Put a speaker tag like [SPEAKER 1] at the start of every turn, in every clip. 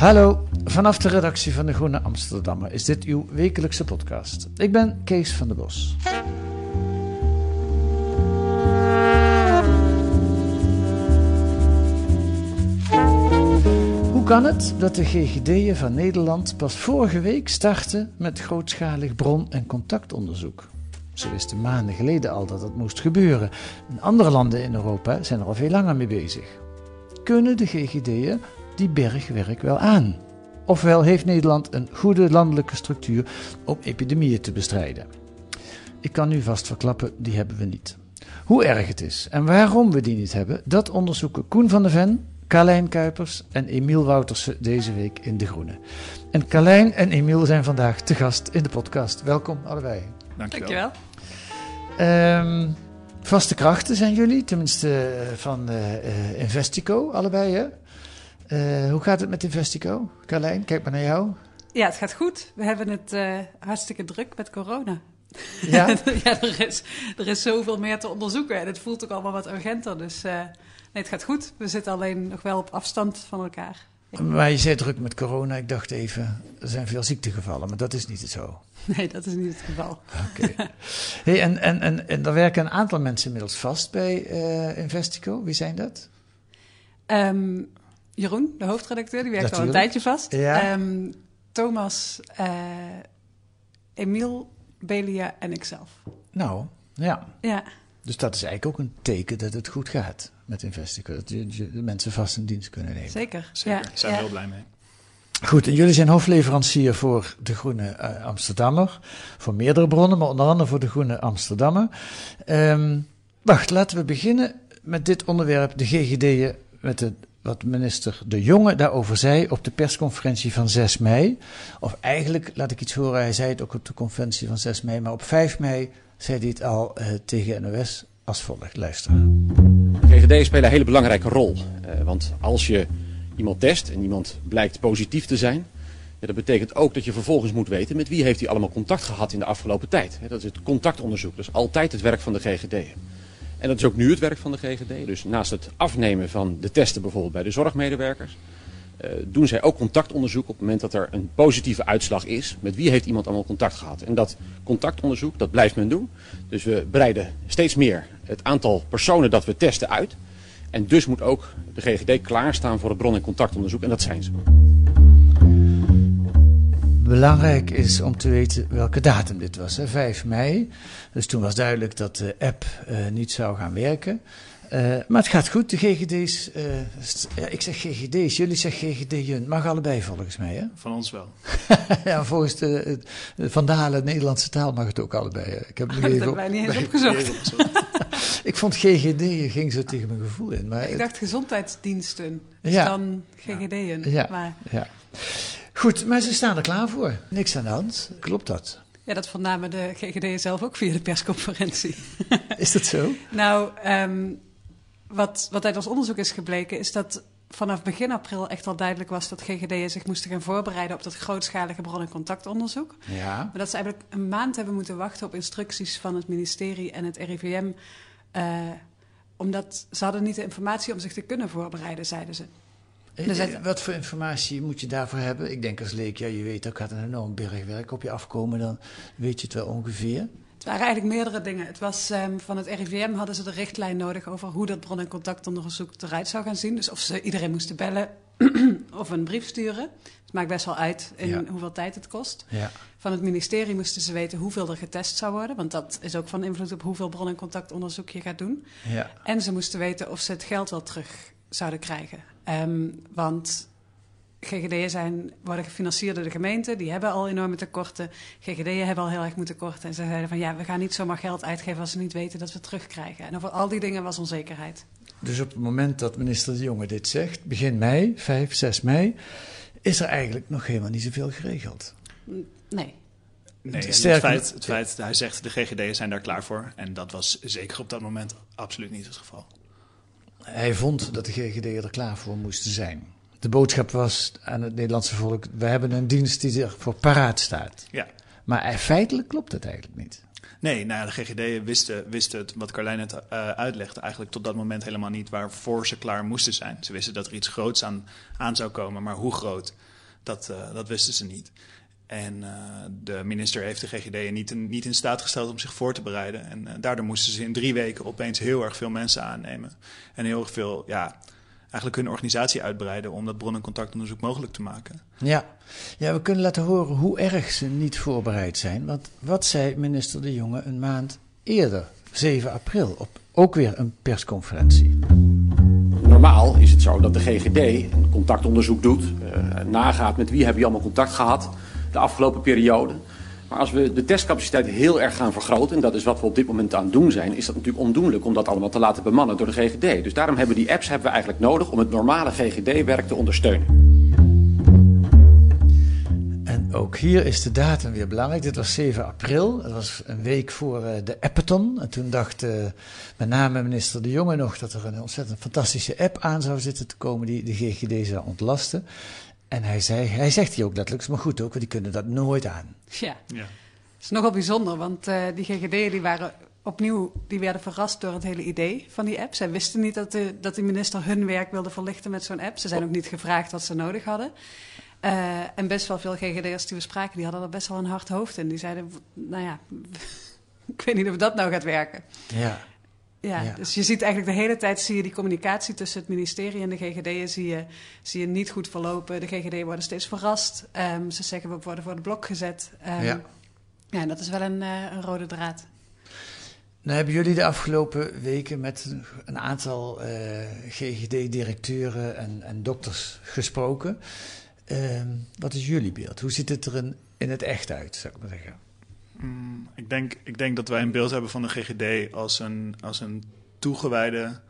[SPEAKER 1] Hallo, vanaf de redactie van de Groene Amsterdammer is dit uw wekelijkse podcast. Ik ben Kees van der Bos. Hoe kan het dat de GGD'en van Nederland pas vorige week starten met grootschalig bron- en contactonderzoek? Ze wisten maanden geleden al dat het moest gebeuren. En andere landen in Europa zijn er al veel langer mee bezig. Kunnen de GGD'en die bergwerk wel aan? Ofwel heeft Nederland een goede landelijke structuur om epidemieën te bestrijden? Ik kan nu vast verklappen, die hebben we niet. Hoe erg het is en waarom we die niet hebben, dat onderzoeken Koen van der Ven, Carlijn Kuipers en Emiel Woutersen deze week in De Groene. En Carlijn en Emiel zijn vandaag te gast in de podcast. Welkom allebei.
[SPEAKER 2] Dankjewel.
[SPEAKER 3] Dankjewel.
[SPEAKER 1] Ehm, vaste krachten zijn jullie, tenminste eh, van eh, eh, Investico, allebei hè? Eh, hoe gaat het met Investico? Carlijn, kijk maar naar jou.
[SPEAKER 3] Ja, het gaat goed. We hebben het eh, hartstikke druk met corona.
[SPEAKER 1] Ja?
[SPEAKER 3] ja, er is, er is zoveel meer te onderzoeken en het voelt ook allemaal wat urgenter. Dus eh, nee, het gaat goed. We zitten alleen nog wel op afstand van elkaar.
[SPEAKER 1] maar je zei druk met corona. Ik dacht even, er zijn veel ziektegevallen, maar dat is niet zo.
[SPEAKER 3] Nee, dat is niet het geval.
[SPEAKER 1] Oké. hey, en, en, en, en er werken een aantal mensen inmiddels vast bij eh, Investico. Wie zijn dat?
[SPEAKER 3] Ehm, Jeroen, de hoofdredacteur, die werkt al een tijdje vast.
[SPEAKER 1] Ja.
[SPEAKER 3] Ehm, Thomas, eh, Emiel, Belia en ikzelf.
[SPEAKER 1] Nou, ja.
[SPEAKER 3] Ja,
[SPEAKER 1] Dus dat is eigenlijk ook een teken dat het goed gaat met Investico. Dat je, je de mensen vast in dienst kunnen nemen.
[SPEAKER 3] zeker.
[SPEAKER 2] Zeker.
[SPEAKER 3] Ja,
[SPEAKER 2] Daar zijn we
[SPEAKER 3] ja.
[SPEAKER 2] heel blij mee.
[SPEAKER 1] Goed, en jullie zijn hofleverancier voor de Groene eh, Amsterdammer. Voor meerdere bronnen, maar onder andere voor de Groene Amsterdammer. Ehm, wacht, laten we beginnen met dit onderwerp, de GGD'en, met de, wat minister De Jonge daarover zei op de persconferentie van 6 mei. Of eigenlijk, laat ik iets horen, hij zei het ook op de conventie van 6 mei, maar op 5 mei zei hij het al eh, tegen NOS als volgt. Luister.
[SPEAKER 4] GGD'en spelen een hele belangrijke rol. Eh, want als je iemand test en iemand blijkt positief te zijn, ja, dat betekent ook dat je vervolgens moet weten met wie heeft hij allemaal contact gehad in de afgelopen tijd. Dat is het contactonderzoek. Dat is altijd het werk van de GGD'en. En dat is ook nu het werk van de GGD. Dus naast het afnemen van de testen bijvoorbeeld bij de zorgmedewerkers, eh, doen zij ook contactonderzoek op het moment dat er een positieve uitslag is. Met wie heeft iemand allemaal contact gehad? En dat contactonderzoek, dat blijft men doen. Dus we breiden steeds meer het aantal personen dat we testen uit. En dus moet ook de GGD klaarstaan voor het bron- en contactonderzoek. En dat zijn ze.
[SPEAKER 1] Belangrijk is om te weten welke datum dit was, hè? 5 mei. Dus toen was duidelijk dat de app eh, niet zou gaan werken. Eh, maar het gaat goed, de GGD's. eh, st- ja, ik zeg GGD's, jullie zeggen GGD'en. Mag allebei volgens mij, hè?
[SPEAKER 2] Van ons wel.
[SPEAKER 1] ja, volgens de, de Van Dalen, Nederlandse taal mag het ook allebei. hè. Ik heb het nog
[SPEAKER 3] Dat hebben wij niet eens opgezocht.
[SPEAKER 1] Ik vond GGD ging zo tegen mijn gevoel in. Maar
[SPEAKER 3] Ik
[SPEAKER 1] het-
[SPEAKER 3] dacht gezondheidsdiensten. Dus
[SPEAKER 1] Ja.
[SPEAKER 3] dan GGD'en.
[SPEAKER 1] Ja.
[SPEAKER 3] Maar
[SPEAKER 1] ja. Goed, maar ze staan er klaar voor. Niks aan de hand. Klopt dat?
[SPEAKER 3] ja, dat vernamen de GGD'en zelf ook via de persconferentie.
[SPEAKER 1] Is dat zo?
[SPEAKER 3] nou, ehm, wat, wat uit ons onderzoek is gebleken, is dat vanaf begin april echt al duidelijk was dat GGD'en zich moesten gaan voorbereiden op dat grootschalige bron- en contactonderzoek.
[SPEAKER 1] Ja.
[SPEAKER 3] Maar dat ze eigenlijk een maand hebben moeten wachten op instructies van het ministerie en het RIVM. eh, omdat ze hadden niet de informatie om zich te kunnen voorbereiden, zeiden ze. Dus
[SPEAKER 1] Eh,
[SPEAKER 3] het-
[SPEAKER 1] Wat voor informatie moet je daarvoor hebben? Ik denk als leek, ja, je weet, er gaat een enorm bergwerk op je afkomen, dan weet je het wel ongeveer.
[SPEAKER 3] Het waren eigenlijk meerdere dingen. Het was, ehm, van het RIVM hadden ze de richtlijn nodig over hoe dat bron- en contactonderzoek eruit zou gaan zien. Dus of ze iedereen moesten bellen of een brief sturen. Het maakt best wel uit in
[SPEAKER 1] Ja.
[SPEAKER 3] hoeveel tijd het kost.
[SPEAKER 1] Ja.
[SPEAKER 3] Van het ministerie moesten ze weten hoeveel er getest zou worden. Want dat is ook van invloed op hoeveel bron- en contactonderzoek je gaat doen.
[SPEAKER 1] ja.
[SPEAKER 3] En ze moesten weten of ze het geld wel terug zouden krijgen. Ehm, want GGD'en zijn, worden gefinancierd door de gemeente. Die hebben al enorme tekorten. GGD'en hebben al heel erg moeten korten. En ze zeiden van ja, we gaan niet zomaar geld uitgeven als ze niet weten dat we het terugkrijgen. En over al die dingen was onzekerheid.
[SPEAKER 1] Dus op het moment dat minister De Jonge dit zegt, begin mei, 5, 6 mei, is er eigenlijk nog helemaal niet zoveel geregeld.
[SPEAKER 3] Nee.
[SPEAKER 2] Nee, het
[SPEAKER 1] Sterker-
[SPEAKER 2] feit, het feit, hij zegt de GGD'en zijn daar klaar voor. En dat was zeker op dat moment absoluut niet het geval.
[SPEAKER 1] Hij vond dat de GGD er klaar voor moesten zijn. De boodschap was aan het Nederlandse volk: we hebben een dienst die ervoor paraat staat.
[SPEAKER 2] Ja.
[SPEAKER 1] Maar eh, feitelijk klopt het eigenlijk niet.
[SPEAKER 2] Nee, nou ja, de GGD wisten, wisten het, wat Carlijn net uh, uitlegde, eigenlijk tot dat moment helemaal niet waarvoor ze klaar moesten zijn. Ze wisten dat er iets groots aan, aan zou komen, maar hoe groot, dat, uh, dat wisten ze niet. En uh, de minister heeft de GGD niet in, niet in staat gesteld om zich voor te bereiden. En daardoor moesten ze in drie weken opeens heel erg veel mensen aannemen. En heel erg veel, ja, eigenlijk hun organisatie uitbreiden om dat bron- en contactonderzoek mogelijk te maken.
[SPEAKER 1] Ja. ja, we kunnen laten horen hoe erg ze niet voorbereid zijn. Want wat zei minister De Jonge een maand eerder, 7 april, op ook weer een persconferentie?
[SPEAKER 4] Normaal is het zo dat de GGD een contactonderzoek doet, uh, nagaat met wie heb je allemaal contact gehad de afgelopen periode. Maar als we de testcapaciteit heel erg gaan vergroten, en dat is wat we op dit moment aan het doen zijn, is dat natuurlijk ondoenlijk om dat allemaal te laten bemannen door de GGD. Dus daarom hebben die apps hebben we eigenlijk nodig om het normale GGD-werk te ondersteunen.
[SPEAKER 1] En ook hier is de datum weer belangrijk. Dit was 7 april. Dat was een week voor uh, de Appathon. En toen dacht uh, met name minister De Jonge nog dat er een ontzettend fantastische app aan zou zitten te komen die de GGD zou ontlasten. En hij, zei, hij zegt hier ook letterlijk, maar goed ook, want die kunnen dat nooit aan.
[SPEAKER 3] Ja, ja. het is nogal bijzonder, want uh, die GGD'en die waren opnieuw, die werden verrast door het hele idee van die app. Zij wisten niet dat de, dat de minister hun werk wilde verlichten met zo'n app. Ze zijn ook niet gevraagd wat ze nodig hadden. Uh, en best wel veel GGD'ers die we spraken, die hadden er best wel een hard hoofd in. Die zeiden, nou ja, ik weet niet of dat nou gaat werken.
[SPEAKER 1] Ja.
[SPEAKER 3] Ja, ja, dus je ziet eigenlijk de hele tijd zie je die communicatie tussen het ministerie en de GGD zie je, zie je niet goed verlopen. De GGD worden steeds verrast. Um, ze zeggen we worden voor de blok gezet. Um, ja. ja, en dat is wel een, uh, een rode draad.
[SPEAKER 1] Nou hebben jullie de afgelopen weken met een aantal uh, GGD-directeuren en, en, dokters gesproken. Um, wat is jullie beeld? Hoe ziet het er in, in het echt uit, zou ik maar zeggen?
[SPEAKER 2] Mm, ik, denk, ik denk dat wij een beeld hebben van de GGD als een, als een toegewijde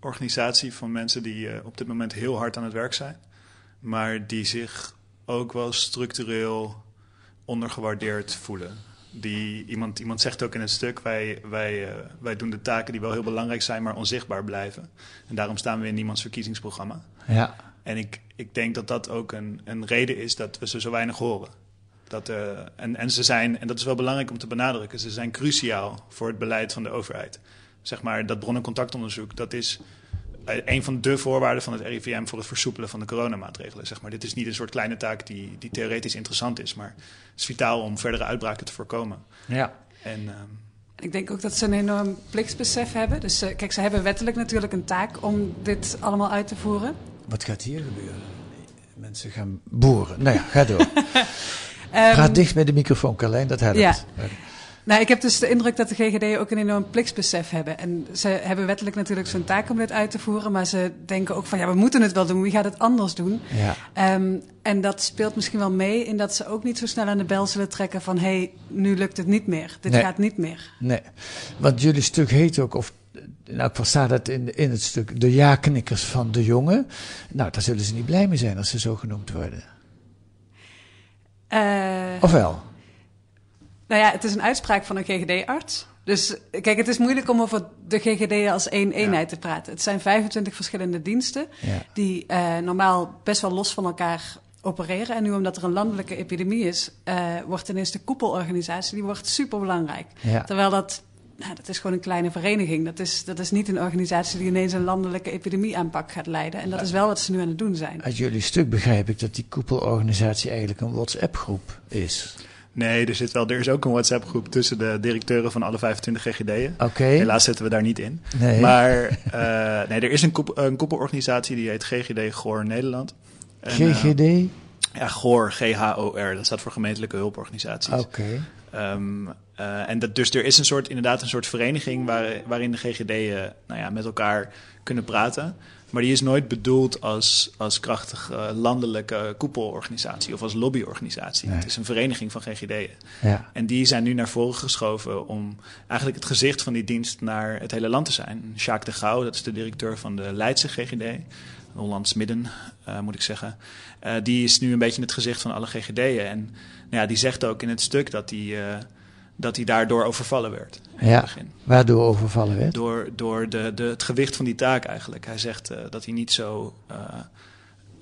[SPEAKER 2] organisatie van mensen die uh, op dit moment heel hard aan het werk zijn, maar die zich ook wel structureel ondergewaardeerd voelen. Die, iemand, iemand zegt ook in het stuk, wij, wij, uh, wij doen de taken die wel heel belangrijk zijn, maar onzichtbaar blijven. En daarom staan we in niemands verkiezingsprogramma.
[SPEAKER 1] Ja.
[SPEAKER 2] En ik, ik denk dat dat ook een, een reden is dat we ze zo weinig horen. Dat, uh, en, en ze zijn, en dat is wel belangrijk om te benadrukken, ze zijn cruciaal voor het beleid van de overheid. Zeg maar, dat bron- en contactonderzoek, dat is een van de voorwaarden van het RIVM voor het versoepelen van de coronamaatregelen. Zeg maar. Dit is niet een soort kleine taak die, die theoretisch interessant is, maar het is vitaal om verdere uitbraken te voorkomen.
[SPEAKER 1] Ja.
[SPEAKER 2] En, uh,
[SPEAKER 3] ik denk ook dat ze een enorm plichtsbesef hebben. Dus uh, kijk, ze hebben wettelijk natuurlijk een taak om dit allemaal uit te voeren.
[SPEAKER 1] Wat gaat hier gebeuren? Mensen gaan boeren. Nou ja, ga door. Um, Praat dicht bij de microfoon, Carlijn, dat helpt.
[SPEAKER 3] Ja. Nou, ik heb dus de indruk dat de GGD ook een enorm plichtsbesef hebben. En ze hebben wettelijk natuurlijk zo'n taak om dit uit te voeren. Maar ze denken ook van, ja, we moeten het wel doen. Wie gaat het anders doen?
[SPEAKER 1] Ja.
[SPEAKER 3] Um, en dat speelt misschien wel mee in dat ze ook niet zo snel aan de bel zullen trekken van... hé, hey, nu lukt het niet meer. Dit
[SPEAKER 1] nee.
[SPEAKER 3] gaat niet meer.
[SPEAKER 1] Nee, want jullie stuk heet ook... of nou, ik versta dat in, in het stuk de ja-knikkers van de jongen. Nou, daar zullen ze niet blij mee zijn als ze zo genoemd worden.
[SPEAKER 3] Uh,
[SPEAKER 1] of wel?
[SPEAKER 3] Nou ja, het is een uitspraak van een GGD-arts. Dus kijk, het is moeilijk om over de GGD als één eenheid ja. te praten. Het zijn 25 verschillende diensten
[SPEAKER 1] ja.
[SPEAKER 3] die uh, normaal best wel los van elkaar opereren. En nu omdat er een landelijke epidemie is, uh, wordt ineens de koepelorganisatie die wordt superbelangrijk.
[SPEAKER 1] Ja.
[SPEAKER 3] Terwijl dat, nou, dat is gewoon een kleine vereniging. Dat is, dat is niet een organisatie die ineens een landelijke epidemieaanpak gaat leiden. En dat is wel wat ze nu aan het doen zijn.
[SPEAKER 1] Uit jullie stuk begrijp ik dat die koepelorganisatie eigenlijk een WhatsApp-groep is.
[SPEAKER 2] Nee, er, zit wel, er is ook een WhatsApp-groep tussen de directeuren van alle 25 GGD'en.
[SPEAKER 1] Oké. Okay.
[SPEAKER 2] Helaas zitten we daar niet in.
[SPEAKER 1] Nee.
[SPEAKER 2] Maar uh, nee, er is een, koep, een koepelorganisatie die heet GGD Goor Nederland.
[SPEAKER 1] En, GGD? Uh,
[SPEAKER 2] ja, Goor, G-H-O-R. Dat staat voor gemeentelijke hulporganisaties.
[SPEAKER 1] Oké.
[SPEAKER 2] Okay. Um, uh, en dat, dus er is een soort, inderdaad een soort vereniging waar, waarin de GGD'en nou ja, met elkaar kunnen praten. Maar die is nooit bedoeld als, als krachtige uh, landelijke koepelorganisatie of als lobbyorganisatie.
[SPEAKER 1] Nee.
[SPEAKER 2] Het is een vereniging van GGD'en.
[SPEAKER 1] Ja.
[SPEAKER 2] En die zijn nu naar voren geschoven om eigenlijk het gezicht van die dienst naar het hele land te zijn. Jacques de Gouw, dat is de directeur van de Leidse GGD, Hollands Midden uh, moet ik zeggen. Uh, die is nu een beetje het gezicht van alle GGD'en. En nou ja, die zegt ook in het stuk dat hij dat hij daardoor overvallen werd.
[SPEAKER 1] Ja, waardoor overvallen werd?
[SPEAKER 2] Door, door de, de, het gewicht van die taak eigenlijk. Hij zegt uh, dat hij niet zo uh,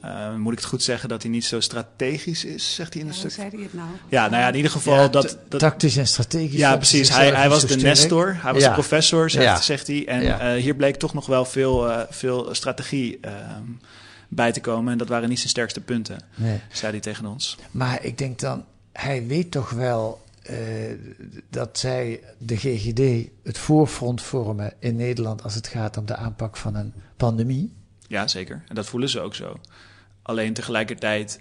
[SPEAKER 2] Uh, moet ik het goed zeggen dat hij niet zo strategisch is, zegt hij in een
[SPEAKER 3] ja,
[SPEAKER 2] stuk.
[SPEAKER 3] Hoe zei hij het nou?
[SPEAKER 2] Ja, nou ja, in ieder geval
[SPEAKER 1] Ja,
[SPEAKER 2] dat, dat...
[SPEAKER 1] Tactisch en strategisch.
[SPEAKER 2] Ja, precies. Hij, hij was de
[SPEAKER 1] sterk.
[SPEAKER 2] nestor, hij was
[SPEAKER 1] Ja.
[SPEAKER 2] de professor, zegt,
[SPEAKER 1] Ja.
[SPEAKER 2] zegt hij. En
[SPEAKER 1] Ja.
[SPEAKER 2] eh, hier bleek toch nog wel veel, eh, veel strategie ehm, bij te komen. En dat waren niet zijn sterkste punten,
[SPEAKER 1] Nee.
[SPEAKER 2] zei hij tegen ons.
[SPEAKER 1] Maar ik denk dan, hij weet toch wel eh, dat zij, de GGD, het voorfront vormen in Nederland als het gaat om de aanpak van een pandemie.
[SPEAKER 2] Ja, zeker. En dat voelen ze ook zo. Alleen tegelijkertijd,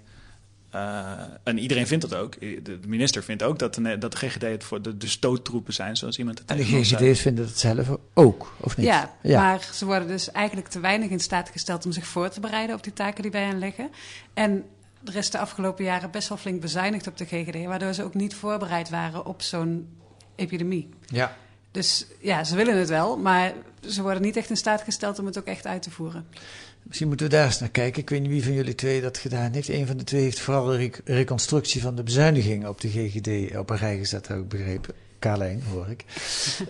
[SPEAKER 2] eh, en iedereen vindt dat ook, de minister vindt ook dat de, dat de GGD het voor de, de stoottroepen zijn, zoals iemand het
[SPEAKER 1] En de
[SPEAKER 2] zei.
[SPEAKER 1] GGD's vinden het zelf ook, of niet?
[SPEAKER 3] Ja, maar ze worden dus eigenlijk te weinig in staat gesteld om zich voor te bereiden op die taken die bij hen liggen. En er is de afgelopen jaren best wel flink bezuinigd op de GGD, waardoor ze ook niet voorbereid waren op zo'n epidemie.
[SPEAKER 1] ja.
[SPEAKER 3] Dus ja, ze willen het wel, maar ze worden niet echt in staat gesteld om het ook echt uit te voeren.
[SPEAKER 1] Misschien moeten we daar eens naar kijken. Ik weet niet wie van jullie twee dat gedaan heeft. Een van de twee heeft vooral de rec- reconstructie van de bezuiniging op de GGD op een rij gezet, heb ik begrepen. Carlijn, hoor ik.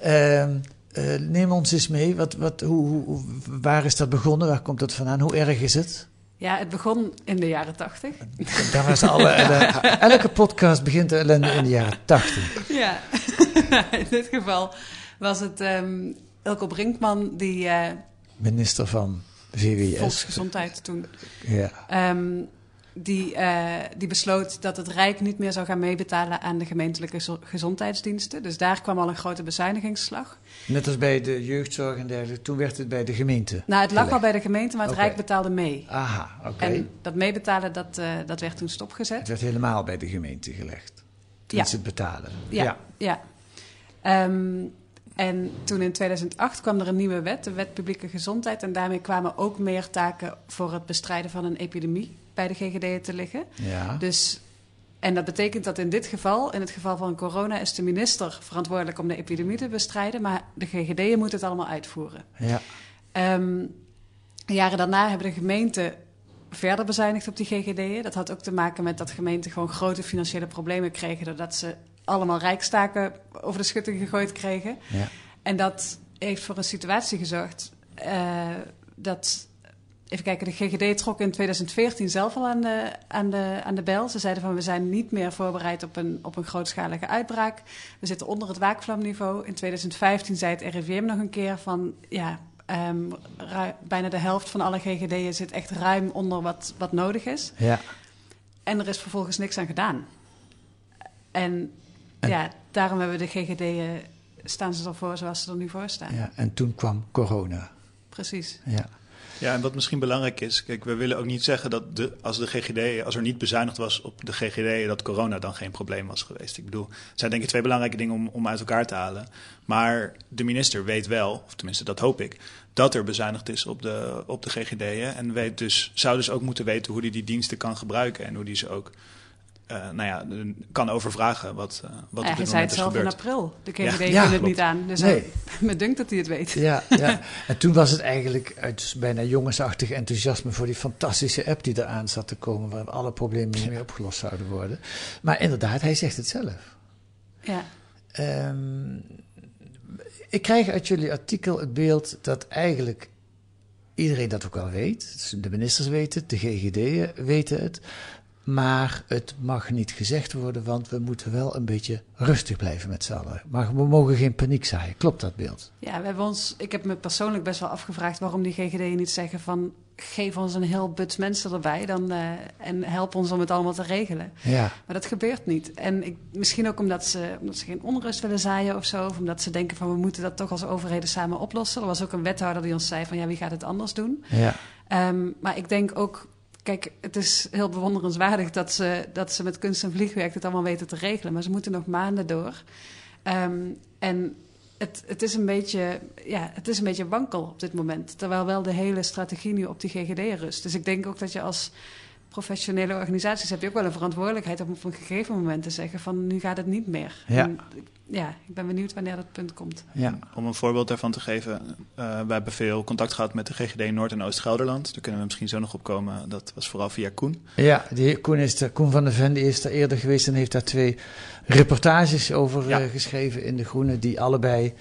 [SPEAKER 1] Ehm, eh, neem ons eens mee. Wat, wat, hoe, hoe- waar is dat begonnen? Waar komt dat vandaan? Hoe erg is het?
[SPEAKER 3] Ja, het begon in de jaren tachtig.
[SPEAKER 1] Was alle ellende- elke podcast begint de ellende in de jaren tachtig.
[SPEAKER 3] Ja, in dit geval was het Elko Brinkman die eh,
[SPEAKER 1] Minister van VWS.
[SPEAKER 3] volksgezondheid toen
[SPEAKER 1] Ja.
[SPEAKER 3] Ehm, die, eh, die besloot dat het Rijk niet meer zou gaan meebetalen aan de gemeentelijke zo- gezondheidsdiensten. Dus daar kwam al een grote bezuinigingsslag.
[SPEAKER 1] Net als bij de jeugdzorg en dergelijke. Toen werd het bij de gemeente.
[SPEAKER 3] Nou, het lag al bij de gemeente, maar het. Rijk betaalde mee.
[SPEAKER 1] Aha, oké.
[SPEAKER 3] En dat meebetalen, dat, eh, dat werd toen
[SPEAKER 1] Het
[SPEAKER 3] stopgezet.
[SPEAKER 1] werd helemaal bij de gemeente gelegd. Toen
[SPEAKER 3] Ja.
[SPEAKER 1] ze het betalen.
[SPEAKER 3] Ja, ja. Ehm, en toen in 2008 kwam er een nieuwe wet, de Wet Publieke Gezondheid. En daarmee kwamen ook meer taken voor het bestrijden van een epidemie bij de GGD te liggen.
[SPEAKER 1] Ja.
[SPEAKER 3] Dus, en dat betekent dat in dit geval, in het geval van corona, is de minister verantwoordelijk om de epidemie te bestrijden, maar de GGD'en moeten het allemaal uitvoeren.
[SPEAKER 1] ja.
[SPEAKER 3] Ehm, jaren daarna hebben de gemeenten verder bezuinigd op die GGD'en. Dat had ook te maken met dat gemeenten gewoon grote financiële problemen kregen, doordat ze allemaal rijkstaken over de schutting gegooid kregen.
[SPEAKER 1] ja.
[SPEAKER 3] En dat heeft voor een situatie gezorgd eh, dat. Even kijken, de GGD trok in 2014 zelf al aan de, aan, de, aan de bel. Ze zeiden van we zijn niet meer voorbereid op een, op een grootschalige uitbraak. We zitten onder het waakvlamniveau. In 2015 zei het RIVM nog een keer van ja, ehm, bijna de helft van alle GGD'en zit echt ruim onder wat, wat nodig is.
[SPEAKER 1] ja.
[SPEAKER 3] En er is vervolgens niks aan gedaan. En,
[SPEAKER 1] En-
[SPEAKER 3] ja, daarom hebben we de GGD'en, staan ze ervoor zoals ze er nu voor staan.
[SPEAKER 1] ja. En toen kwam corona.
[SPEAKER 3] Precies.
[SPEAKER 1] Ja.
[SPEAKER 2] Ja, en wat misschien belangrijk is, kijk, we willen ook niet zeggen dat de, als de GGD, als er niet bezuinigd was op de GGD, dat corona dan geen probleem was geweest. Ik bedoel, het zijn denk ik twee belangrijke dingen om, om uit elkaar te halen. Maar de minister weet wel, of tenminste dat hoop ik, dat er bezuinigd is op de, op de GGD'en. En weet dus, zou dus ook moeten weten hoe hij die diensten kan gebruiken en hoe die ze ook, eh, nou ja, kan overvragen wat, eh, wat
[SPEAKER 3] Ja,
[SPEAKER 2] op
[SPEAKER 3] hij
[SPEAKER 2] dit
[SPEAKER 3] zei
[SPEAKER 2] moment
[SPEAKER 3] het
[SPEAKER 2] is
[SPEAKER 3] zelf in
[SPEAKER 2] gebeurd.
[SPEAKER 3] april. De
[SPEAKER 2] Ja.
[SPEAKER 3] GGD
[SPEAKER 1] Ja,
[SPEAKER 3] het niet aan. Dus
[SPEAKER 1] Nee.
[SPEAKER 3] hij, me dunkt dat hij het weet.
[SPEAKER 1] Ja, ja. En toen was het eigenlijk uit bijna jongensachtig enthousiasme voor die fantastische app die eraan zat te komen, waar alle problemen mee opgelost zouden worden. Maar inderdaad, hij zegt het zelf.
[SPEAKER 3] Ja.
[SPEAKER 1] Ehm, ik krijg uit jullie artikel het beeld dat eigenlijk iedereen dat ook wel weet. Dus De ministers weten het, de GGD'en weten het. Maar het mag niet gezegd worden, want we moeten wel een beetje rustig blijven met z'n allen. Maar we mogen geen paniek zaaien. Klopt dat beeld?
[SPEAKER 3] ja, we hebben ons, ik heb me persoonlijk best wel afgevraagd waarom die GGD niet zeggen van geef ons een heel buts mensen erbij dan, eh, en help ons om het allemaal te regelen.
[SPEAKER 1] Ja,
[SPEAKER 3] Maar dat gebeurt niet. En ik, misschien ook omdat ze, omdat ze geen onrust willen zaaien of zo. Of omdat ze denken van we moeten dat toch als overheden samen oplossen. Er was ook een wethouder die ons zei van ja, wie gaat het anders doen?
[SPEAKER 1] ja,
[SPEAKER 3] Ehm, maar ik denk ook, kijk, het is heel bewonderenswaardig dat ze, dat ze met kunst en vliegwerk het allemaal weten te regelen. Maar ze moeten nog maanden door. Ehm, en het, het, is een beetje, ja, het is een beetje wankel op dit moment. Terwijl wel de hele strategie nu op die GGD rust. Dus ik denk ook dat je als professionele organisaties heb je ook wel een verantwoordelijkheid om op een gegeven moment te zeggen van nu gaat het niet meer.
[SPEAKER 1] Ja.
[SPEAKER 3] En, ja, ik ben benieuwd wanneer dat punt komt.
[SPEAKER 1] ja.
[SPEAKER 2] Om een voorbeeld daarvan te geven, uh, we hebben veel contact gehad met de GGD Noord- en Oost-Gelderland. Daar kunnen we misschien zo nog op komen. Dat was vooral via Koen.
[SPEAKER 1] Ja, die Koen, is er, Koen van der Ven die is er eerder geweest en heeft daar twee reportages over
[SPEAKER 2] Ja.
[SPEAKER 1] uh, geschreven in De Groene, die allebei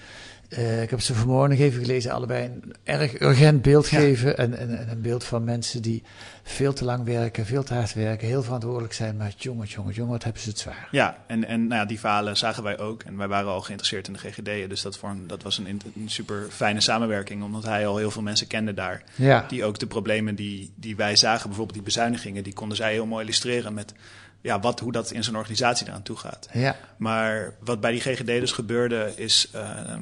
[SPEAKER 1] Uh, ik heb ze vanmorgen nog even gelezen, allebei een erg urgent beeld geven. En, en, en, een beeld van mensen die veel te lang werken, veel te hard werken, heel verantwoordelijk zijn. Maar jongens, jongens, jongens, wat hebben ze het zwaar.
[SPEAKER 2] Ja, en, en nou ja, die falen zagen wij ook. En wij waren al geïnteresseerd in de GGD'en. Dus dat, vorm, dat was een, een, super fijne samenwerking, omdat hij al heel veel mensen kende daar.
[SPEAKER 1] Ja.
[SPEAKER 2] Die ook de problemen die, die wij zagen, bijvoorbeeld die bezuinigingen, die konden zij heel mooi illustreren met ja, wat, hoe dat in zo'n organisatie eraan toe gaat.
[SPEAKER 1] Ja.
[SPEAKER 2] Maar wat bij die GGD dus gebeurde is... Uh,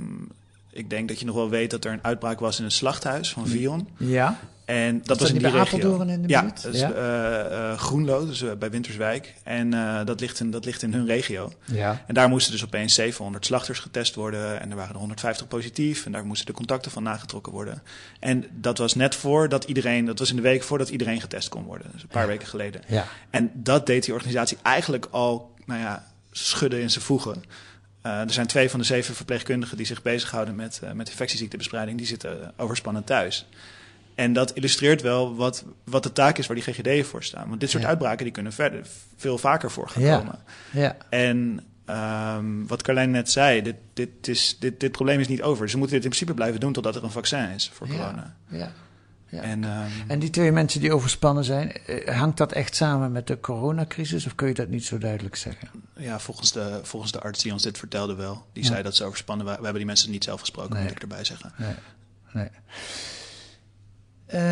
[SPEAKER 2] ik denk dat je nog wel weet dat er een uitbraak was in een slachthuis van Vion.
[SPEAKER 1] Ja.
[SPEAKER 2] En dat, was in die
[SPEAKER 1] regio. in de
[SPEAKER 2] ja, buurt? Dat is, ja, uh, uh, Groenlo, dus uh, bij Winterswijk. En dat, ligt in, dat ligt in hun regio.
[SPEAKER 1] Ja.
[SPEAKER 2] En daar moesten dus opeens 700 slachters getest worden. En er waren er 150 positief. En daar moesten de contacten van nagetrokken worden. En dat was net voordat iedereen, dat was in de week voordat iedereen getest kon worden. Dus een paar weken geleden.
[SPEAKER 1] Ja.
[SPEAKER 2] En dat deed die organisatie eigenlijk al, nou ja, schudden in zijn voegen. Er zijn twee van de zeven verpleegkundigen die zich bezighouden met, met infectieziektebestrijding. Die zitten overspannen thuis. En dat illustreert wel wat, wat de taak is waar die GGD'en voor staan. Want dit soort uitbraken die kunnen verder veel vaker voor gaan
[SPEAKER 1] ja.
[SPEAKER 2] komen.
[SPEAKER 1] Ja.
[SPEAKER 2] En um, wat Carlijn net zei, dit, dit, is, dit, dit probleem is niet over. Ze moeten dit in principe blijven doen totdat er een vaccin is voor corona.
[SPEAKER 1] Ja. Ja.
[SPEAKER 2] En, um,
[SPEAKER 1] en die twee mensen die overspannen zijn, eh, hangt dat echt samen met de coronacrisis of kun je dat niet zo duidelijk zeggen?
[SPEAKER 2] Ja, volgens de, volgens de arts die ons dit vertelde wel. Die zei dat ze overspannen waren. We hebben die mensen niet zelf gesproken,
[SPEAKER 1] nee.
[SPEAKER 2] moet ik erbij zeggen.
[SPEAKER 1] Nee, nee.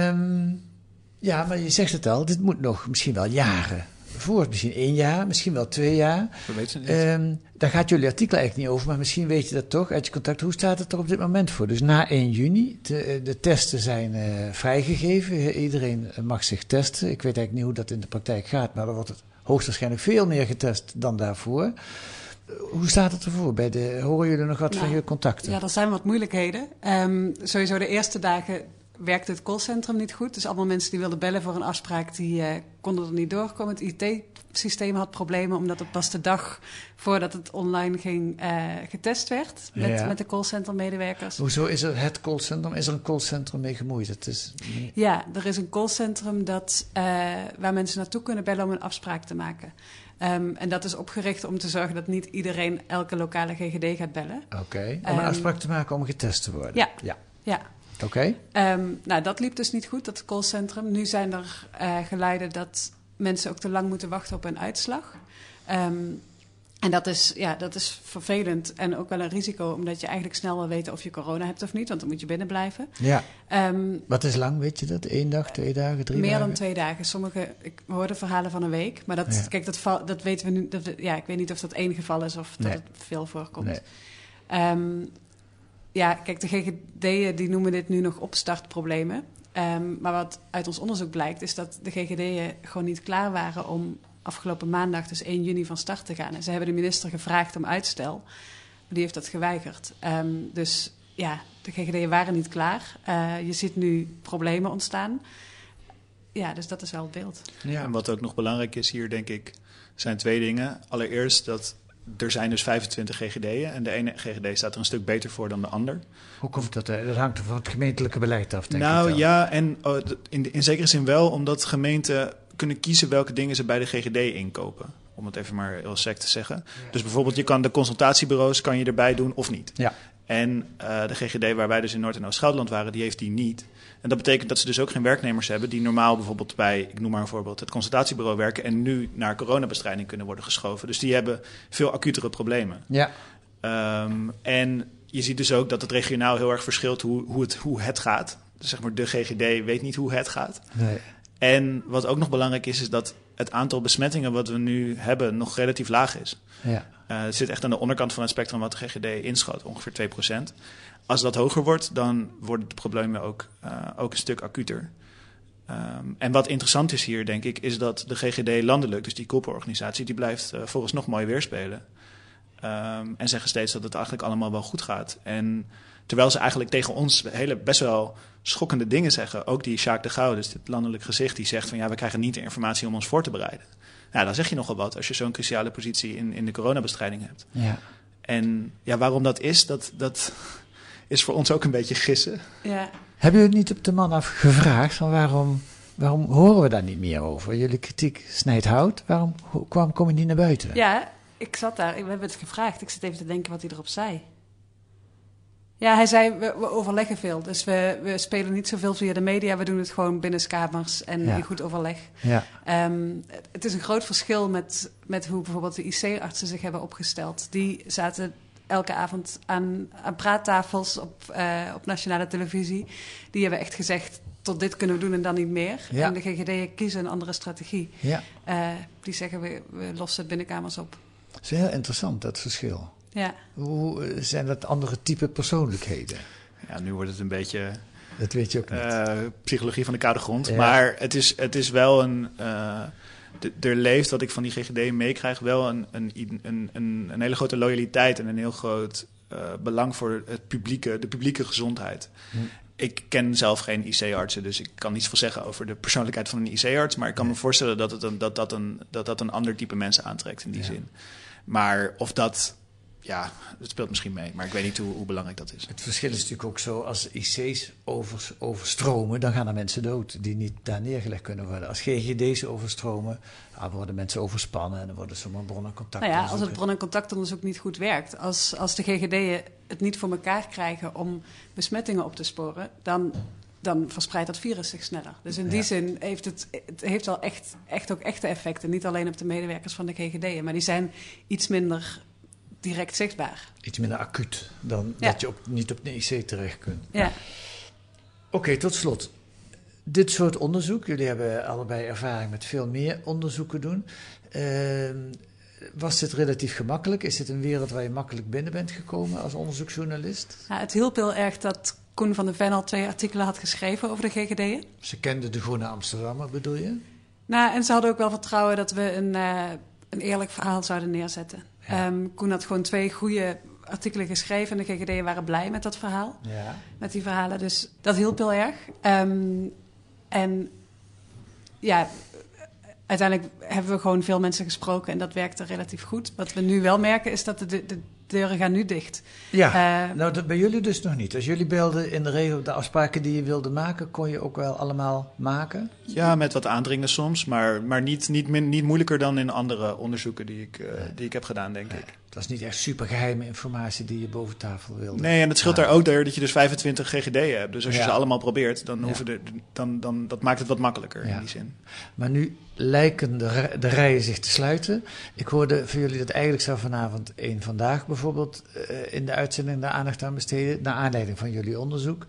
[SPEAKER 1] Um, ja, maar je zegt het al, dit moet nog misschien wel jaren. Voor misschien één jaar, misschien wel twee jaar.
[SPEAKER 2] We weten het
[SPEAKER 1] niet. Um, daar gaat jullie artikel eigenlijk niet over, maar misschien weet je dat toch uit je contact. Hoe staat het er op dit moment voor? Dus na 1 juni, de, de testen zijn uh, vrijgegeven. Iedereen mag zich testen. Ik weet eigenlijk niet hoe dat in de praktijk gaat, maar er wordt het hoogstwaarschijnlijk veel meer getest dan daarvoor. Hoe staat het ervoor? Bij de, horen jullie nog wat
[SPEAKER 3] nou,
[SPEAKER 1] van je contacten?
[SPEAKER 3] Ja, er zijn wat moeilijkheden. Um, sowieso de eerste dagen werkte het callcentrum niet goed. Dus allemaal mensen die wilden bellen voor een afspraak, die uh, konden er niet doorkomen. Het IT-systeem had problemen, omdat het pas de dag voordat het online ging uh, getest werd met,
[SPEAKER 1] ja.
[SPEAKER 3] met de callcentrum-medewerkers.
[SPEAKER 1] Hoezo is er het callcentrum? Is er een callcentrum mee gemoeid? Het is...
[SPEAKER 3] Ja, er is een callcentrum dat, uh, waar mensen naartoe kunnen bellen om een afspraak te maken. Um, en dat is opgericht om te zorgen dat niet iedereen elke lokale GGD gaat bellen.
[SPEAKER 1] Oké, okay. om um, een afspraak te maken om getest te worden?
[SPEAKER 3] Ja.
[SPEAKER 1] ja.
[SPEAKER 3] ja.
[SPEAKER 1] Oké. Okay.
[SPEAKER 3] Um, nou, dat liep dus niet goed, dat callcentrum. Nu zijn er uh, geleiden dat mensen ook te lang moeten wachten op een uitslag. Um, en dat is, ja, dat is vervelend en ook wel een risico, omdat je eigenlijk snel wil weten of je corona hebt of niet, want dan moet je binnen blijven.
[SPEAKER 1] Ja.
[SPEAKER 3] Um,
[SPEAKER 1] Wat is lang, weet je dat? Eén dag, twee dagen, drie
[SPEAKER 3] meer
[SPEAKER 1] dagen?
[SPEAKER 3] dan twee dagen. Sommige, ik hoorde verhalen van een week, maar dat,
[SPEAKER 1] Ja.
[SPEAKER 3] kijk, dat, dat weten we nu. Dat, ja, ik weet niet of dat één geval is of dat
[SPEAKER 1] Nee.
[SPEAKER 3] het veel voorkomt.
[SPEAKER 1] Nee.
[SPEAKER 3] Ehm, ja, kijk, de GGD'en die noemen dit nu nog opstartproblemen. Ehm, maar wat uit ons onderzoek blijkt, is dat de GGD'en gewoon niet klaar waren om afgelopen maandag, dus 1 juni, van start te gaan. En ze hebben de minister gevraagd om uitstel, maar die heeft dat geweigerd. Ehm, dus ja, de GGD'en waren niet klaar. Eh, je ziet nu problemen ontstaan. Ja, dus dat is wel het beeld.
[SPEAKER 1] Ja.
[SPEAKER 2] En wat ook nog belangrijk is hier, denk ik, zijn twee dingen. Allereerst dat er zijn dus 25 GGD'en en de ene GGD staat er een stuk beter voor dan de ander.
[SPEAKER 1] Hoe komt dat? eh, Dat hangt van het gemeentelijke beleid af, denk
[SPEAKER 2] nou
[SPEAKER 1] ik wel.
[SPEAKER 2] ja, en oh, in zekere zin wel, omdat gemeenten kunnen kiezen welke dingen ze bij de GGD inkopen. Om het even maar heel sec te zeggen. Dus bijvoorbeeld, je kan de consultatiebureaus kan je erbij doen of niet.
[SPEAKER 1] Ja.
[SPEAKER 2] En uh, de GGD waar wij dus in Noord- en Oost-Gelderland waren, die heeft die niet. En dat betekent dat ze dus ook geen werknemers hebben die normaal bijvoorbeeld bij, ik noem maar een voorbeeld, het consultatiebureau werken en nu naar coronabestrijding kunnen worden geschoven. Dus die hebben veel acutere problemen.
[SPEAKER 1] Ja.
[SPEAKER 2] Um, en je ziet dus ook dat het regionaal heel erg verschilt hoe, hoe, het, hoe het gaat. Dus zeg maar, de GGD weet niet hoe het gaat.
[SPEAKER 1] Nee.
[SPEAKER 2] En wat ook nog belangrijk is, is dat het aantal besmettingen wat we nu hebben nog relatief laag is.
[SPEAKER 1] Ja.
[SPEAKER 2] Uh, het zit echt aan de onderkant van het spectrum wat de GGD inschat, ongeveer 2%. Als dat hoger wordt, dan worden de problemen ook, uh, ook een stuk acuter. Um, en wat interessant is hier, denk ik, is dat de GGD landelijk, dus die koepelorganisatie, die blijft uh, volgens nog mooi weerspelen. Um, en zeggen steeds dat het eigenlijk allemaal wel goed gaat. En terwijl ze eigenlijk tegen ons hele best wel schokkende dingen zeggen. Ook die Jacques de Gauw, dus dit landelijk gezicht, die zegt van ja, we krijgen niet de informatie om ons voor te bereiden. Nou, dan zeg je nogal wat als je zo'n cruciale positie in, in de coronabestrijding hebt.
[SPEAKER 1] Ja.
[SPEAKER 2] En ja, waarom dat is, dat, dat is voor ons ook een beetje gissen.
[SPEAKER 3] Ja.
[SPEAKER 1] Hebben jullie het niet op de man af gevraagd van waarom, waarom horen we daar niet meer over? Jullie kritiek snijdt hout. Waarom kwam, kom je niet naar buiten?
[SPEAKER 3] ja, ik zat daar. We hebben het gevraagd. Ik zit even te denken wat hij erop zei. Ja, hij zei, we, we overleggen veel. Dus we, we spelen niet zoveel via de media. We doen het gewoon binnen kamers en
[SPEAKER 1] Ja.
[SPEAKER 3] in goed overleg.
[SPEAKER 1] Ja,
[SPEAKER 3] Ehm, het is een groot verschil met, met hoe bijvoorbeeld de IC-artsen zich hebben opgesteld. Die zaten elke avond aan, aan praattafels op, eh, op nationale televisie. Die hebben echt gezegd, tot dit kunnen we doen en dan niet meer.
[SPEAKER 1] Ja.
[SPEAKER 3] En de GGD kiezen een andere strategie.
[SPEAKER 1] ja.
[SPEAKER 3] Eh, die zeggen, we, we lossen het binnenkamers op.
[SPEAKER 1] Dat is heel interessant, dat verschil.
[SPEAKER 3] Ja.
[SPEAKER 1] Hoe eh, zijn dat andere type persoonlijkheden?
[SPEAKER 2] Ja, nu wordt het een beetje
[SPEAKER 1] Dat weet je ook niet.
[SPEAKER 2] eh, psychologie van de koude grond.
[SPEAKER 1] Ja.
[SPEAKER 2] Maar het is, het is wel een. eh, er leeft, wat ik van die GGD meekrijg, wel een, een, een, een, een hele grote loyaliteit en een heel groot eh, belang voor het publieke, de publieke gezondheid.
[SPEAKER 1] Hm.
[SPEAKER 2] Ik ken zelf geen IC-artsen, dus ik kan niets veel zeggen over de persoonlijkheid van een IC-arts. Maar ik kan me voorstellen dat, het een, dat, dat, een, dat dat een ander type mensen aantrekt in die
[SPEAKER 1] Ja.
[SPEAKER 2] zin. Maar of dat, ja, het speelt misschien mee. Maar ik weet niet hoe, hoe belangrijk dat is.
[SPEAKER 1] Het verschil is natuurlijk ook zo, als IC's over, overstromen, dan gaan er mensen dood die niet daar neergelegd kunnen worden. Als GGD's overstromen, dan worden mensen overspannen en dan worden zomaar bronnen contact.
[SPEAKER 3] Nou ja, als het bron- en contactonderzoek niet goed werkt, als, als de GGD'en het niet voor elkaar krijgen om besmettingen op te sporen, dan, dan verspreidt dat virus zich sneller. Dus in die
[SPEAKER 1] Ja.
[SPEAKER 3] zin heeft het, het heeft wel echt, echt ook echte effecten. Niet alleen op de medewerkers van de GGD'en, maar die zijn iets minder direct zichtbaar.
[SPEAKER 1] Iets minder acuut dan
[SPEAKER 3] Ja.
[SPEAKER 1] dat je op, niet op de IC terecht kunt.
[SPEAKER 3] Ja.
[SPEAKER 1] Oké, tot slot. Dit soort onderzoek, jullie hebben allebei ervaring met veel meer onderzoeken doen. Ehm, was dit relatief gemakkelijk? Is dit een wereld waar je makkelijk binnen bent gekomen als onderzoeksjournalist?
[SPEAKER 3] Ja, het hielp heel erg dat Koen van der Ven al twee artikelen had geschreven over de GGD'en.
[SPEAKER 1] Ze kenden de Groene Amsterdammer, bedoel je?
[SPEAKER 3] Nou, en ze hadden ook wel vertrouwen dat we een, eh, een eerlijk verhaal zouden neerzetten.
[SPEAKER 1] Ja.
[SPEAKER 3] Ehm, Koen had gewoon twee goede artikelen geschreven en de GGD'en waren blij met dat verhaal.
[SPEAKER 1] Ja.
[SPEAKER 3] met die verhalen. Dus dat hielp heel erg. Ehm, en ja, uiteindelijk hebben we gewoon veel mensen gesproken en dat werkte relatief goed. Wat we nu wel merken is dat de, de deuren gaan nu dicht.
[SPEAKER 1] Ja,
[SPEAKER 3] Eh,
[SPEAKER 1] nou dat bij jullie dus nog niet. Als jullie belden in de regel de afspraken die je wilde maken, kon je ook wel allemaal maken?
[SPEAKER 2] Ja, met wat aandringen soms, maar, maar niet, niet, min, niet moeilijker dan in andere onderzoeken die ik, eh, die ik heb gedaan, denk ik.
[SPEAKER 1] Het was niet echt super geheime informatie die je boven tafel wilde.
[SPEAKER 2] Nee, en het scheelt daar ook door dat je dus 25 GGD'en hebt. Dus als je
[SPEAKER 1] Ja.
[SPEAKER 2] ze allemaal probeert, dan,
[SPEAKER 1] Ja.
[SPEAKER 2] hoeven de, dan, dan dat maakt het wat makkelijker
[SPEAKER 1] Ja.
[SPEAKER 2] in die zin.
[SPEAKER 1] Maar nu lijken de, de rijen zich te sluiten. Ik hoorde van jullie dat eigenlijk zou vanavond één vandaag bijvoorbeeld eh, in de uitzending daar aandacht aan besteden, naar aanleiding van jullie onderzoek.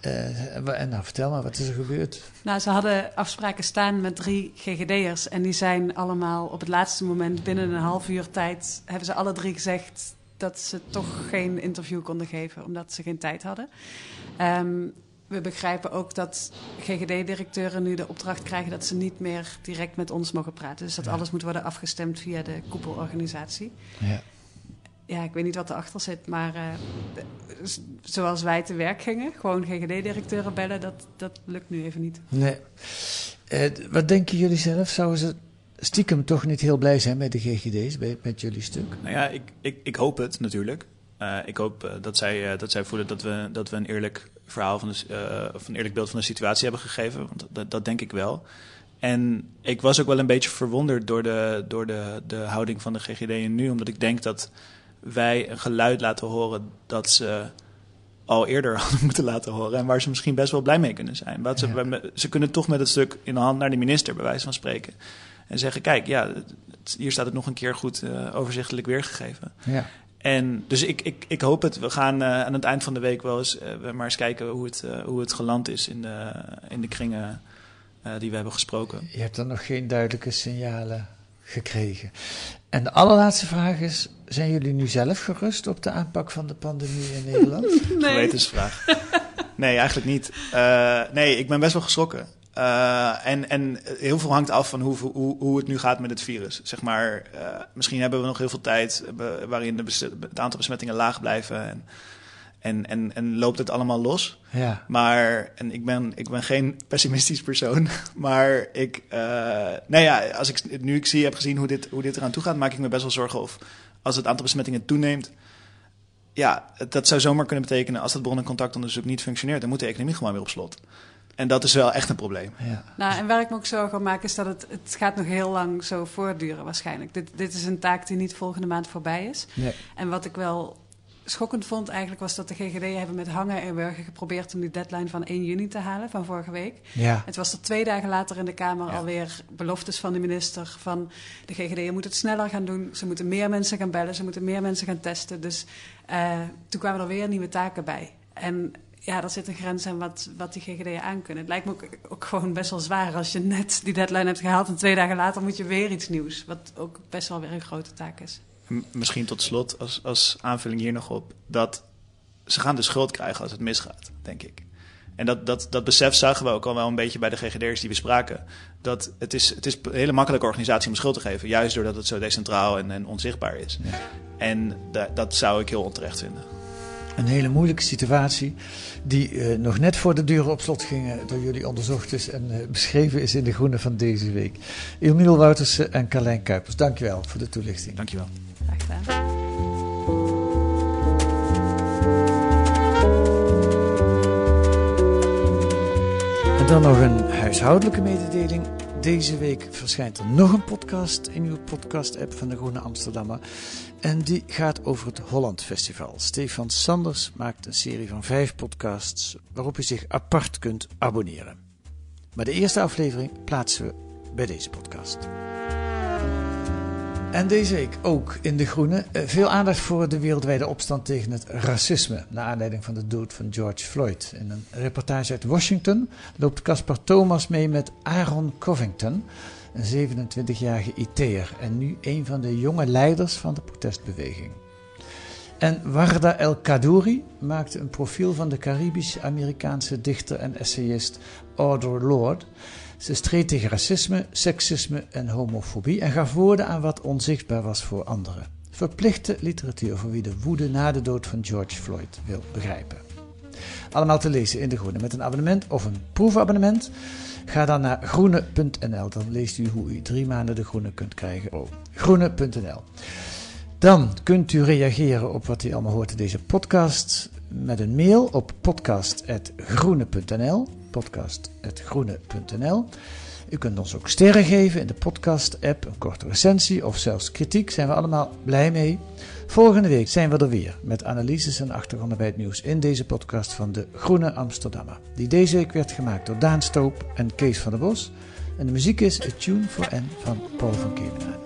[SPEAKER 1] Eh, en nou, vertel maar, wat is er gebeurd?
[SPEAKER 3] nou, ze hadden afspraken staan met drie GGD'ers en die zijn allemaal op het laatste moment binnen een half uur tijd, hebben ze alle drie gezegd dat ze toch geen interview konden geven omdat ze geen tijd hadden. Ehm, we begrijpen ook dat GGD-directeuren nu de opdracht krijgen dat ze niet meer direct met ons mogen praten. Dus dat
[SPEAKER 1] Ja.
[SPEAKER 3] alles moet worden afgestemd via de koepelorganisatie.
[SPEAKER 1] Ja.
[SPEAKER 3] Ja, ik weet niet wat erachter zit, maar eh, zoals wij te werk gingen, gewoon GGD-directeuren bellen, dat, dat lukt nu even niet.
[SPEAKER 1] Nee. Eh, wat denken jullie zelf? Zouden ze stiekem toch niet heel blij zijn met de GGD's, bij, met jullie stuk?
[SPEAKER 2] Nou ja, ik, ik, ik hoop het natuurlijk. Eh, ik hoop dat, zij, dat zij voelen dat we, dat we een eerlijk verhaal van de, eh, of een eerlijk beeld van de situatie hebben gegeven. Want dat, dat denk ik wel. En ik was ook wel een beetje verwonderd door de, door de, de houding van de GGD nu. Omdat ik denk dat wij een geluid laten horen dat ze al eerder hadden moeten laten horen. En waar ze misschien best wel blij mee kunnen zijn. Wat ze,
[SPEAKER 1] Ja.
[SPEAKER 2] ze kunnen toch met het stuk in de hand naar de minister, bij wijze van spreken. En zeggen, kijk, ja, het- hier staat het nog een keer goed eh, overzichtelijk weergegeven.
[SPEAKER 1] Ja.
[SPEAKER 2] En dus ik, ik, ik hoop het. We gaan eh, aan het eind van de week wel eens, eh, maar eens kijken hoe het, hoe het geland is in de, in de kringen die we hebben gesproken.
[SPEAKER 1] Je hebt dan nog geen duidelijke signalen gekregen. En de allerlaatste vraag is: zijn jullie nu zelf gerust op de aanpak van de pandemie in Nederland?
[SPEAKER 2] Gewetensvraag. nee, eigenlijk niet. Eh, nee, ik ben best wel geschrokken. Eh, en, en heel veel hangt af van hoe, hoe, hoe het nu gaat met het virus. Zeg maar, eh, misschien hebben we nog heel veel tijd waarin de het aantal besmettingen laag blijven. En, en, en, en loopt het allemaal los.
[SPEAKER 1] ja.
[SPEAKER 2] Maar, en ik ben, ik ben geen pessimistisch persoon, maar ik, eh, nou ja, als ik nu ik zie, heb gezien hoe dit, hoe dit eraan toe gaat, maak ik me best wel zorgen of als het aantal besmettingen toeneemt, ja, dat zou zomaar kunnen betekenen als dat bron- en contactonderzoek niet functioneert, dan moet de economie gewoon weer op slot. En dat is wel echt een probleem.
[SPEAKER 1] ja.
[SPEAKER 3] Nou, en waar ik me ook zorgen om maak is dat het, het gaat nog heel lang zo voortduren waarschijnlijk. Dit, dit is een taak die niet volgende maand voorbij is.
[SPEAKER 1] Nee.
[SPEAKER 3] En wat ik wel schokkend vond eigenlijk was dat de GGD hebben met hangen en wurgen geprobeerd om die deadline van 1 juni te halen van vorige week.
[SPEAKER 1] Ja.
[SPEAKER 3] Het was er twee dagen later in de Kamer
[SPEAKER 2] Ja.
[SPEAKER 3] alweer beloftes van de minister van de GGD moet het sneller gaan doen. Ze moeten meer mensen gaan bellen, ze moeten meer mensen gaan testen. Dus eh, toen kwamen er weer nieuwe taken bij. En ja, er zit een grens aan wat, wat die GGD'en aankunnen. Het lijkt me ook, ook gewoon best wel zwaar als je net die deadline hebt gehaald en twee dagen later moet je weer iets nieuws. Wat ook best wel weer een grote taak is.
[SPEAKER 2] Misschien tot slot, als, als aanvulling hier nog op, dat ze gaan de schuld krijgen als het misgaat, denk ik. En dat, dat, dat besef zagen we ook al wel een beetje bij de GGD'ers die we spraken. Dat het is, het is een hele makkelijke organisatie om schuld te geven. Juist doordat het zo decentraal en, en onzichtbaar is.
[SPEAKER 1] Ja.
[SPEAKER 2] En da- dat zou ik heel onterecht vinden.
[SPEAKER 1] Een hele moeilijke situatie die eh, nog net voor de deuren op slot ging door jullie onderzocht is en eh, beschreven is in de Groene van deze week. Emiel Woutersen en Carlijn Kuipers, dankjewel voor de toelichting.
[SPEAKER 2] Dankjewel.
[SPEAKER 1] En dan nog een huishoudelijke mededeling. Deze week verschijnt er nog een podcast in uw podcast-app van de Groene Amsterdammer. En die gaat over het Holland Festival. Stefan Sanders maakt een serie van vijf podcasts waarop u zich apart kunt abonneren. Maar de eerste aflevering plaatsen we bij deze podcast. En deze week ook in De Groene eh, veel aandacht voor de wereldwijde opstand tegen het racisme. Naar aanleiding van de dood van George Floyd. In een reportage uit Washington loopt Caspar Thomas mee met Aaron Covington, een 27-jarige IT'er en nu een van de jonge leiders van de protestbeweging. En Warda El Kadouri maakte een profiel van de Caribisch-Amerikaanse dichter en essayist Audre Lorde. Ze streed tegen racisme, seksisme en homofobie en gaf woorden aan wat onzichtbaar was voor anderen. Verplichte literatuur voor wie de woede na de dood van George Floyd wil begrijpen. Allemaal te lezen in De Groene met een abonnement of een proefabonnement. Ga dan naar groene.nl, dan leest u hoe u drie maanden De Groene kunt krijgen. Oh, groene.nl. Dan kunt u reageren op wat u allemaal hoort in deze podcast met een mail op podcast.groene.nl. Podcast.groene.nl. U kunt ons ook sterren geven in de podcast-app, een korte recensie of zelfs kritiek. Zijn we allemaal blij mee. Volgende week zijn we er weer met analyses en achtergronden bij het nieuws in deze podcast van de Groene Amsterdammer. Die deze week werd gemaakt door Daan Stoop en Kees van der Bos. En de muziek is A Tune for N van Paul van Kemenade.